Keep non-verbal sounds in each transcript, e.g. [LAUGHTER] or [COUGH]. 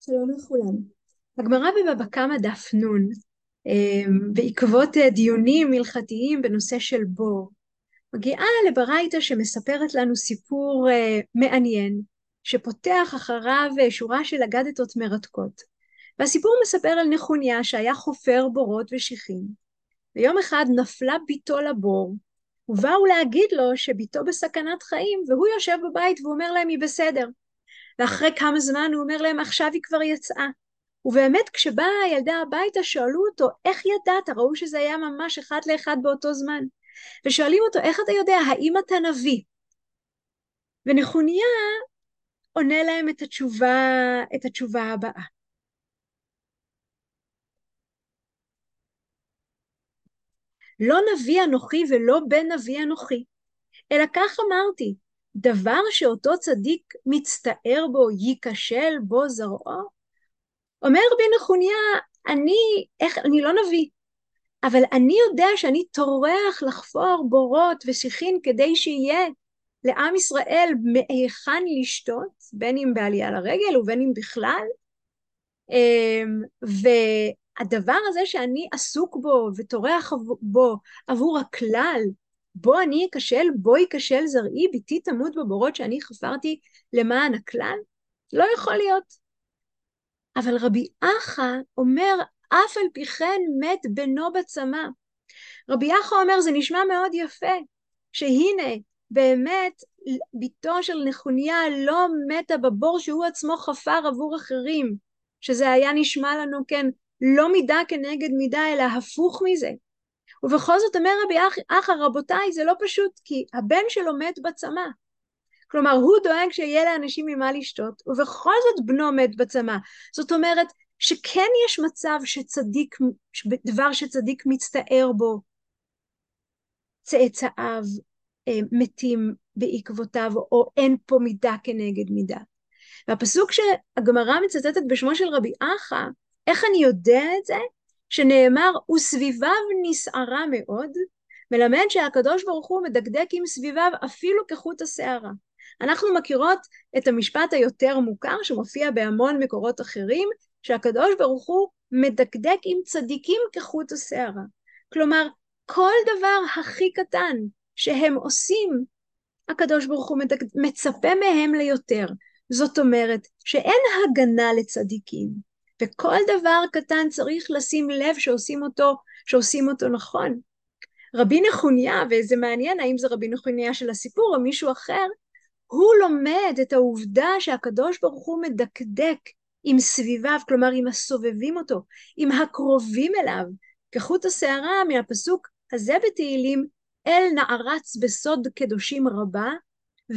שלום לכולם. הגמרא בבבא קמא דף נ, אמ, בעקבות אה, דיונים הלכתיים בנושא של בור, מגיעה לברייתא שמספרת לנו סיפור uh, מעניין, שפותח אחריו uh, שורה של אגדתות מרתקות. והסיפור מספר על נחוניה שהיה חופר בורות ושיחים. ויום אחד נפלה בתו לבור, ובאו להגיד לו שבתו בסכנת חיים, והוא יושב בבית ואומר להם היא בסדר. ואחרי כמה זמן הוא אומר להם עכשיו היא כבר יצאה. ובאמת כשבאה הילדה הביתה שאלו אותו איך ידעת, ראו שזה היה ממש אחד לאחד באותו זמן. ושואלים אותו איך אתה יודע, האם אתה נביא? ונחוניה עונה להם את התשובה, את התשובה הבאה. לא נביא אנוכי ולא בן נביא אנוכי, אלא כך אמרתי, דבר שאותו צדיק מצטער בו, ייכשל בו זרעו? אומר רבי נחוניה, אני, איך, אני לא נביא, אבל אני יודע שאני טורח לחפור בורות ושיחין כדי שיהיה לעם ישראל מהיכן לשתות, בין אם בעלייה לרגל ובין אם בכלל. אמ, והדבר הזה שאני עסוק בו וטורח בו עבור הכלל, בו אני אכשל, בו ייכשל זרעי, ביתי תמות בבורות שאני חפרתי למען הכלל? לא יכול להיות. אבל רבי אחא אומר, אף על פי כן מת בנו בצמא. רבי אחא אומר, זה נשמע מאוד יפה, שהנה, באמת, בתו של נחוניה לא מתה בבור שהוא עצמו חפר עבור אחרים, שזה היה נשמע לנו, כן, לא מידה כנגד מידה, אלא הפוך מזה. ובכל זאת אומר רבי אחא, רבותיי, זה לא פשוט, כי הבן שלו מת בצמא. כלומר, הוא דואג שיהיה לאנשים ממה לשתות, ובכל זאת בנו מת בצמא. זאת אומרת, שכן יש מצב שצדיק, דבר שצדיק מצטער בו, צאצאיו אה, מתים בעקבותיו, או אין פה מידה כנגד מידה. והפסוק שהגמרא מצטטת בשמו של רבי אחא, איך אני יודע את זה? שנאמר, וסביביו נסערה מאוד, מלמד שהקדוש ברוך הוא מדקדק עם סביביו אפילו כחוט השערה. אנחנו מכירות את המשפט היותר מוכר שמופיע בהמון מקורות אחרים, שהקדוש ברוך הוא מדקדק עם צדיקים כחוט השערה. כלומר, כל דבר הכי קטן שהם עושים, הקדוש ברוך הוא. מצפה מהם ליותר. זאת אומרת שאין הגנה לצדיקים. וכל דבר קטן צריך לשים לב שעושים אותו, שעושים אותו נכון. רבי נחוניה, וזה מעניין האם זה רבי נחוניה של הסיפור או מישהו אחר, הוא לומד את העובדה שהקדוש ברוך הוא מדקדק עם סביביו, כלומר עם הסובבים אותו, עם הקרובים אליו, כחוט השערה מהפסוק הזה בתהילים, אל נערץ בסוד קדושים רבה,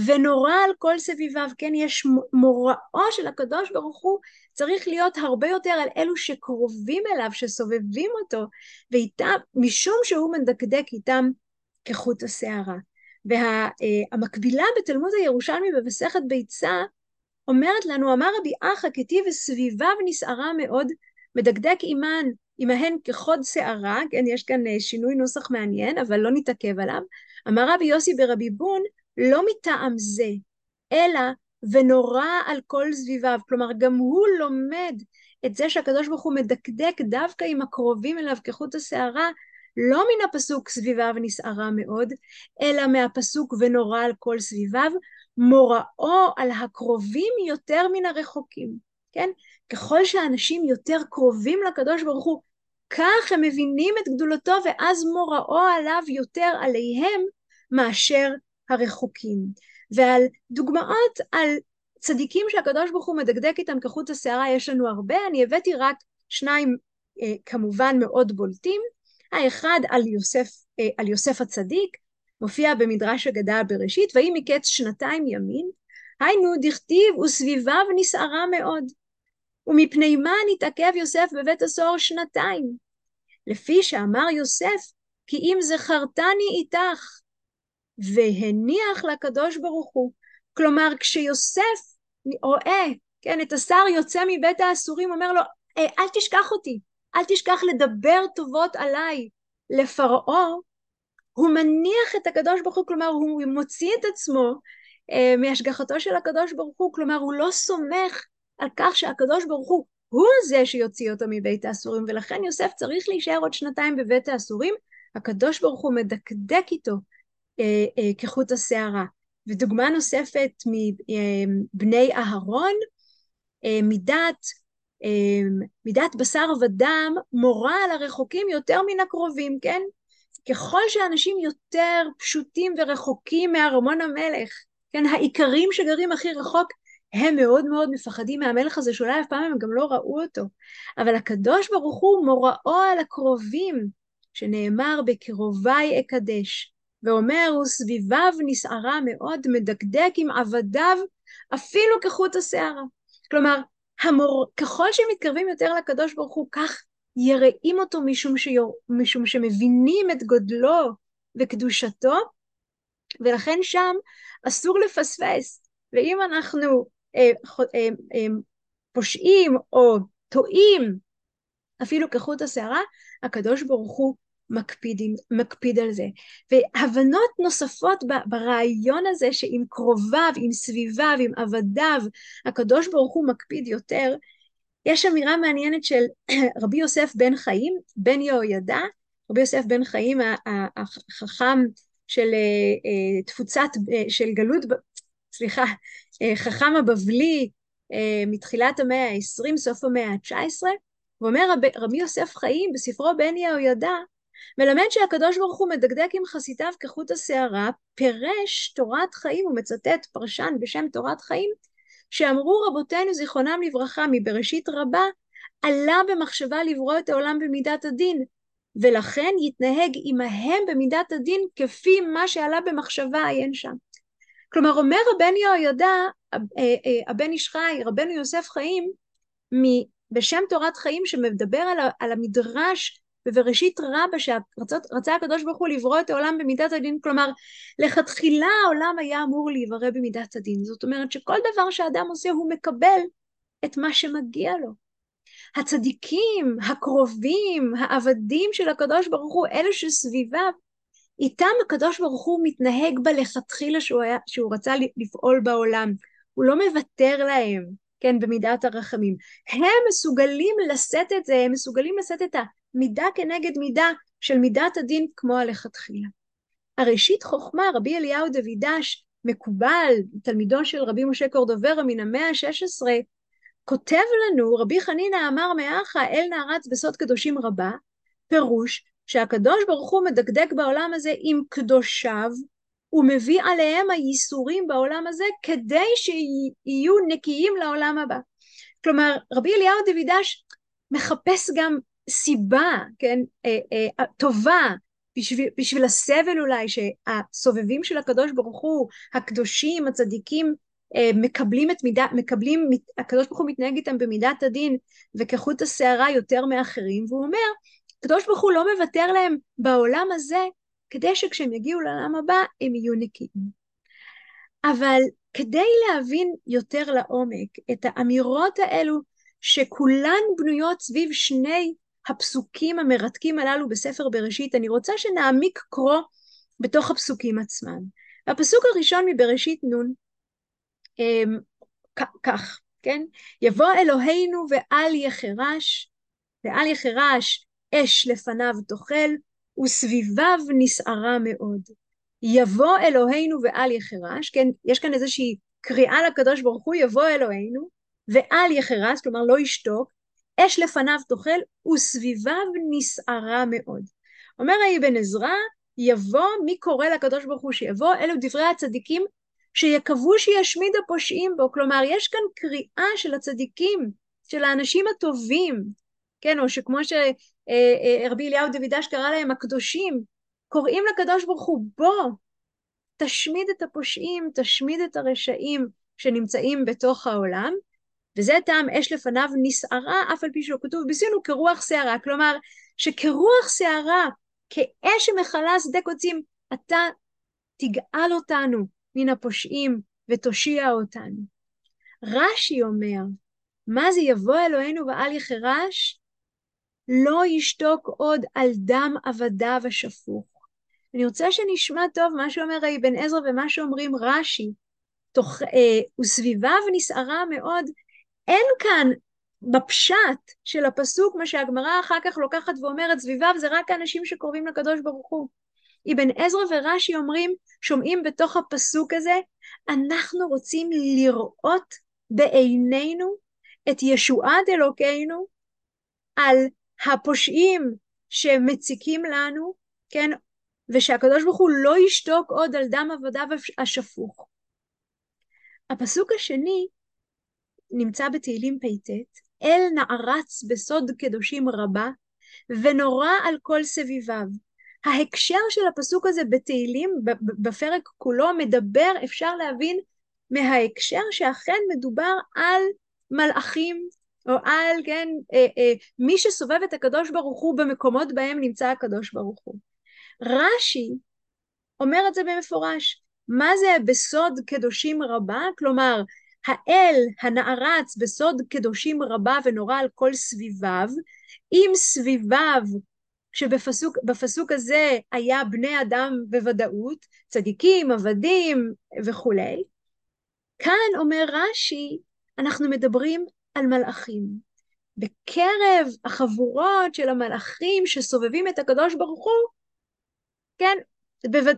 ונורא על כל סביביו, כן, יש מוראו של הקדוש ברוך הוא צריך להיות הרבה יותר על אלו שקרובים אליו, שסובבים אותו, ואיתם, משום שהוא מדקדק איתם כחוט השערה. והמקבילה בתלמוד הירושלמי במסכת ביצה אומרת לנו, אמר רבי אחא כתיב וסביביו נסערה מאוד, מדקדק עימן, עמהן כחוד שערה, כן, יש כאן אה, שינוי נוסח מעניין, אבל לא נתעכב עליו. אמר רבי יוסי ברבי בון, לא מטעם זה, אלא ונורא על כל סביביו. כלומר, גם הוא לומד את זה שהקדוש ברוך הוא מדקדק דווקא עם הקרובים אליו כחוט השערה, לא מן הפסוק סביביו נסערה מאוד, אלא מהפסוק ונורא על כל סביביו, מוראו על הקרובים יותר מן הרחוקים, כן? ככל שאנשים יותר קרובים לקדוש ברוך הוא, כך הם מבינים את גדולתו, ואז מוראו עליו יותר עליהם מאשר הרחוקים. ועל דוגמאות על צדיקים שהקדוש ברוך הוא מדקדק איתם כחוט השערה יש לנו הרבה, אני הבאתי רק שניים אה, כמובן מאוד בולטים. האחד על יוסף, אה, על יוסף הצדיק, מופיע במדרש אגדה בראשית, ויהי מקץ שנתיים ימין, היינו דכתיב וסביביו נסערה מאוד. ומפני מה נתעכב יוסף בבית הסוהר שנתיים? לפי שאמר יוסף, כי אם זכרתני איתך, והניח לקדוש ברוך הוא. כלומר, כשיוסף רואה, כן, את השר יוצא מבית האסורים, אומר לו, אה, אל תשכח אותי, אל תשכח לדבר טובות עליי לפרעה, הוא מניח את הקדוש ברוך הוא, כלומר, הוא מוציא את עצמו אה, מהשגחתו של הקדוש ברוך הוא, כלומר, הוא לא סומך על כך שהקדוש ברוך הוא הוא זה שיוציא אותו מבית האסורים, ולכן יוסף צריך להישאר עוד שנתיים בבית האסורים, הקדוש ברוך הוא מדקדק איתו כחוט השערה. ודוגמה נוספת מבני אהרון, אה, מידת, אה, מידת בשר ודם מורה על הרחוקים יותר מן הקרובים, כן? ככל שאנשים יותר פשוטים ורחוקים מארמון המלך, כן, העיקרים שגרים הכי רחוק, הם מאוד מאוד מפחדים מהמלך הזה, שאולי אף פעם הם גם לא ראו אותו. אבל הקדוש ברוך הוא מוראו על הקרובים, שנאמר בקרוביי אקדש, ואומר, וסביביו נסערה מאוד, מדקדק עם עבדיו, אפילו כחוט השערה. כלומר, המור... ככל שמתקרבים יותר לקדוש ברוך הוא, כך יראים אותו משום, שיור... משום שמבינים את גודלו וקדושתו, ולכן שם אסור לפספס. ואם אנחנו אה, אה, אה, פושעים או טועים אפילו כחוט השערה, הקדוש ברוך הוא מקפיד, מקפיד על זה. והבנות נוספות ברעיון הזה שעם קרוביו, עם סביביו, עם עבדיו, הקדוש ברוך הוא מקפיד יותר, יש אמירה מעניינת של [CLEARS THROAT] רבי יוסף בן חיים, בן יהוידע, רבי יוסף בן חיים החכם של תפוצת, של גלות, סליחה, חכם הבבלי מתחילת המאה ה-20, סוף המאה ה-19, ואומר רב, רבי יוסף חיים בספרו בן יהוידע, מלמד שהקדוש ברוך הוא מדקדק עם חסיתיו כחוט השערה, פירש תורת חיים, הוא מצטט פרשן בשם תורת חיים, שאמרו רבותינו זיכרונם לברכה מבראשית רבה, עלה במחשבה לברוא את העולם במידת הדין, ולכן יתנהג עמהם במידת הדין כפי מה שעלה במחשבה עיין שם. כלומר אומר הבן יהוידע, אה, אה, הבן איש חי, רבנו יוסף חיים, בשם תורת חיים שמדבר על המדרש ובראשית רבה שרצה הקדוש ברוך הוא לברוא את העולם במידת הדין, כלומר לכתחילה העולם היה אמור להיברא במידת הדין, זאת אומרת שכל דבר שאדם עושה הוא מקבל את מה שמגיע לו. הצדיקים, הקרובים, העבדים של הקדוש ברוך הוא, אלה שסביביו, איתם הקדוש ברוך הוא מתנהג בלכתחילה שהוא, היה, שהוא רצה לפעול בעולם, הוא לא מוותר להם, כן, במידת הרחמים. הם מסוגלים לשאת את זה, הם מסוגלים לשאת את המידה כנגד מידה של מידת הדין כמו הלכתחילה. הראשית חוכמה, רבי אליהו דוידש, מקובל, תלמידו של רבי משה קורדוברה מן המאה ה-16, כותב לנו, רבי חנינא אמר מאחה אל נערץ בסוד קדושים רבה, פירוש שהקדוש ברוך הוא מדקדק בעולם הזה עם קדושיו, הוא מביא עליהם הייסורים בעולם הזה כדי שיהיו נקיים לעולם הבא. כלומר, רבי אליהו דוידש מחפש גם סיבה, כן, אה, אה, טובה, בשביל, בשביל הסבל אולי שהסובבים של הקדוש ברוך הוא, הקדושים, הצדיקים, אה, מקבלים את מידה, מקבלים, הקדוש ברוך הוא מתנהג איתם במידת הדין וכחוט השערה יותר מאחרים, והוא אומר, הקדוש ברוך הוא לא מוותר להם בעולם הזה כדי שכשהם יגיעו לעולם הבא הם יהיו נקיים. אבל כדי להבין יותר לעומק את האמירות האלו שכולן בנויות סביב שני הפסוקים המרתקים הללו בספר בראשית, אני רוצה שנעמיק קרוא בתוך הפסוקים עצמם. הפסוק הראשון מבראשית נ' אמ, כך, כן? יבוא אלוהינו ואל יחרש, ואל יחרש אש לפניו תאכל, וסביביו נסערה מאוד. יבוא אלוהינו ואל יחרש, כן, יש כאן איזושהי קריאה לקדוש ברוך הוא, יבוא אלוהינו ואל יחרש, כלומר לא ישתוק, אש לפניו תאכל וסביביו נסערה מאוד. אומר האבן עזרא, יבוא, מי קורא לקדוש ברוך הוא שיבוא? אלו דברי הצדיקים שיקוו שישמיד הפושעים בו. כלומר, יש כאן קריאה של הצדיקים, של האנשים הטובים, כן, או שכמו ש... אה, אה, אליהו דוידש קרא להם הקדושים, קוראים לקדוש ברוך הוא בוא, תשמיד את הפושעים, תשמיד את הרשעים שנמצאים בתוך העולם, וזה טעם אש לפניו נסערה, אף על פי שהוא כתוב בסין הוא כרוח שערה, כלומר שכרוח שערה, כאש שמכלה שדה קוצים, אתה תגאל אותנו מן הפושעים ותושיע אותנו. רש"י אומר, מה זה יבוא אלוהינו ואל יחרש? לא ישתוק עוד על דם עבדיו השפוך. אני רוצה שנשמע טוב מה שאומר אבן עזרא ומה שאומרים רש"י, תוך, אה, וסביביו נסערה מאוד, אין כאן בפשט של הפסוק, מה שהגמרא אחר כך לוקחת ואומרת, סביביו זה רק האנשים שקרובים לקדוש ברוך הוא. אבן עזרא ורש"י אומרים, שומעים בתוך הפסוק הזה, אנחנו רוצים לראות בעינינו את ישועת אלוקינו על הפושעים שמציקים לנו, כן, ושהקדוש ברוך הוא לא ישתוק עוד על דם עבדיו השפוך. הפסוק השני נמצא בתהילים פ"ט, אל נערץ בסוד קדושים רבה, ונורא על כל סביביו. ההקשר של הפסוק הזה בתהילים, בפרק כולו, מדבר, אפשר להבין מההקשר שאכן מדובר על מלאכים, או על, כן, אה, אה, מי שסובב את הקדוש ברוך הוא במקומות בהם נמצא הקדוש ברוך הוא. רש"י אומר את זה במפורש. מה זה בסוד קדושים רבה? כלומר, האל הנערץ בסוד קדושים רבה ונורא על כל סביביו, אם סביביו שבפסוק הזה היה בני אדם בוודאות, צדיקים, עבדים וכולי, כאן אומר רש"י, אנחנו מדברים על מלאכים. בקרב החבורות של המלאכים שסובבים את הקדוש ברוך הוא, כן,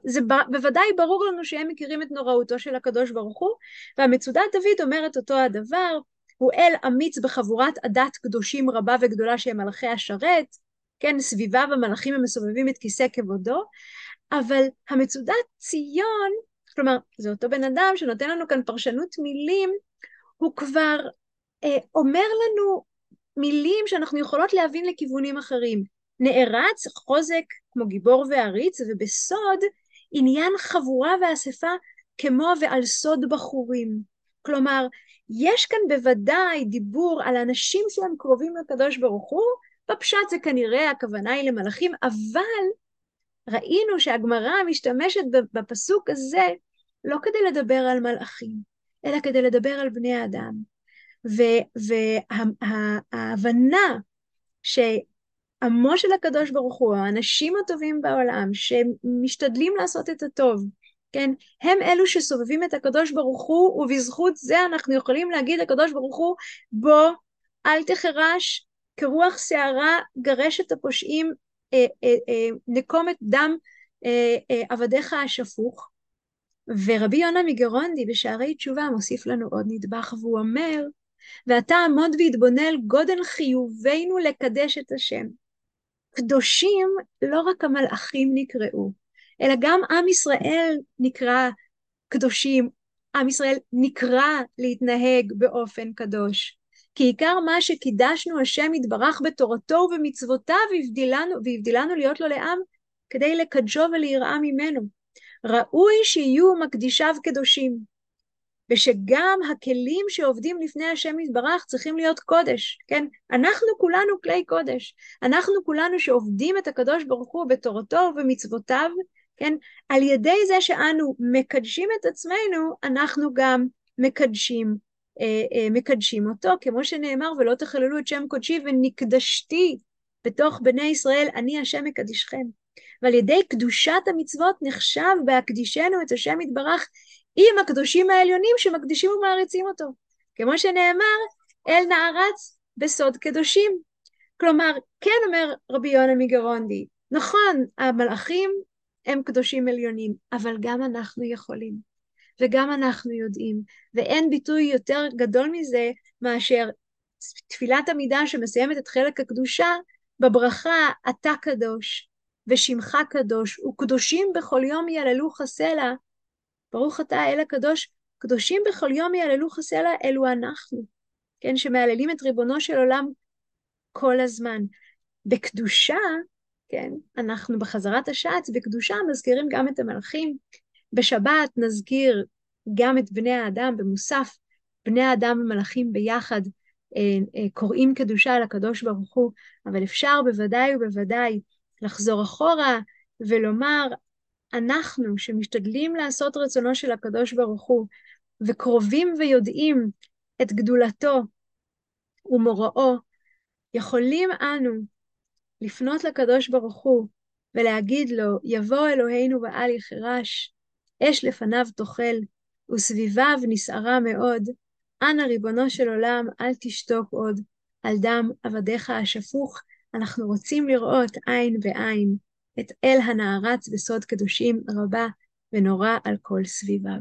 זה בוודאי ברור לנו שהם מכירים את נוראותו של הקדוש ברוך הוא, והמצודת דוד אומרת אותו הדבר, הוא אל אמיץ בחבורת עדת קדושים רבה וגדולה שהם מלאכי השרת, כן, סביביו המלאכים המסובבים את כיסא כבודו, אבל המצודת ציון, כלומר, זה אותו בן אדם שנותן לנו כאן פרשנות מילים, הוא כבר אה, אומר לנו מילים שאנחנו יכולות להבין לכיוונים אחרים. נערץ, חוזק כמו גיבור ועריץ, ובסוד עניין חבורה ואספה כמו ועל סוד בחורים. כלומר, יש כאן בוודאי דיבור על אנשים שהם קרובים לקדוש ברוך הוא, בפשט זה כנראה הכוונה היא למלאכים, אבל ראינו שהגמרא משתמשת בפסוק הזה לא כדי לדבר על מלאכים, אלא כדי לדבר על בני האדם. וההבנה שעמו של הקדוש ברוך הוא, האנשים הטובים בעולם, שמשתדלים לעשות את הטוב, כן, הם אלו שסובבים את הקדוש ברוך הוא, ובזכות זה אנחנו יכולים להגיד לקדוש ברוך הוא, בוא, אל תחרש, כרוח שערה גרש את הפושעים, אה, אה, אה, נקום את דם אה, אה, עבדיך השפוך. ורבי יונה מגרונדי בשערי תשובה מוסיף לנו עוד נדבך, והוא אומר, ואתה עמוד והתבונן גודל חיובנו לקדש את השם. קדושים לא רק המלאכים נקראו, אלא גם עם ישראל נקרא קדושים, עם ישראל נקרא להתנהג באופן קדוש. כי עיקר מה שקידשנו השם יתברך בתורתו ובמצוותיו והבדילנו, והבדילנו להיות לו לעם, כדי לקדשו וליראה ממנו. ראוי שיהיו מקדישיו קדושים, ושגם הכלים שעובדים לפני השם יתברך צריכים להיות קודש, כן? אנחנו כולנו כלי קודש. אנחנו כולנו שעובדים את הקדוש ברוך הוא בתורתו ובמצוותיו, כן? על ידי זה שאנו מקדשים את עצמנו, אנחנו גם מקדשים אה, אה, מקדשים אותו, כמו שנאמר, ולא תחללו את שם קודשי ונקדשתי בתוך בני ישראל, אני השם מקדישכם. ועל ידי קדושת המצוות נחשב בהקדישנו את השם יתברך עם הקדושים העליונים שמקדישים ומעריצים אותו. כמו שנאמר, אל נערץ בסוד קדושים. כלומר, כן אומר רבי יונה מגרונדי, נכון, המלאכים הם קדושים עליונים, אבל גם אנחנו יכולים. וגם אנחנו יודעים, ואין ביטוי יותר גדול מזה מאשר תפילת עמידה שמסיימת את חלק הקדושה בברכה אתה קדוש ושמך קדוש וקדושים בכל יום יעללוך סלע ברוך אתה אל הקדוש קדושים בכל יום יעללוך סלע אלו אנחנו. כן שמהללים את ריבונו של עולם כל הזמן. בקדושה כן אנחנו בחזרת השץ בקדושה מזכירים גם את המלאכים. בשבת נזכיר גם את בני האדם במוסף, בני האדם ומלאכים ביחד אה, אה, קוראים קדושה לקדוש ברוך הוא, אבל אפשר בוודאי ובוודאי לחזור אחורה ולומר, אנחנו שמשתדלים לעשות רצונו של הקדוש ברוך הוא, וקרובים ויודעים את גדולתו ומוראו, יכולים אנו לפנות לקדוש ברוך הוא ולהגיד לו, יבוא אלוהינו ואל יחרש, אש לפניו תאכל, וסביביו נסערה מאוד, אנא, ריבונו של עולם, אל תשתוק עוד על דם עבדיך השפוך. אנחנו רוצים לראות עין בעין את אל הנערץ בסוד קדושים רבה ונורא על כל סביביו.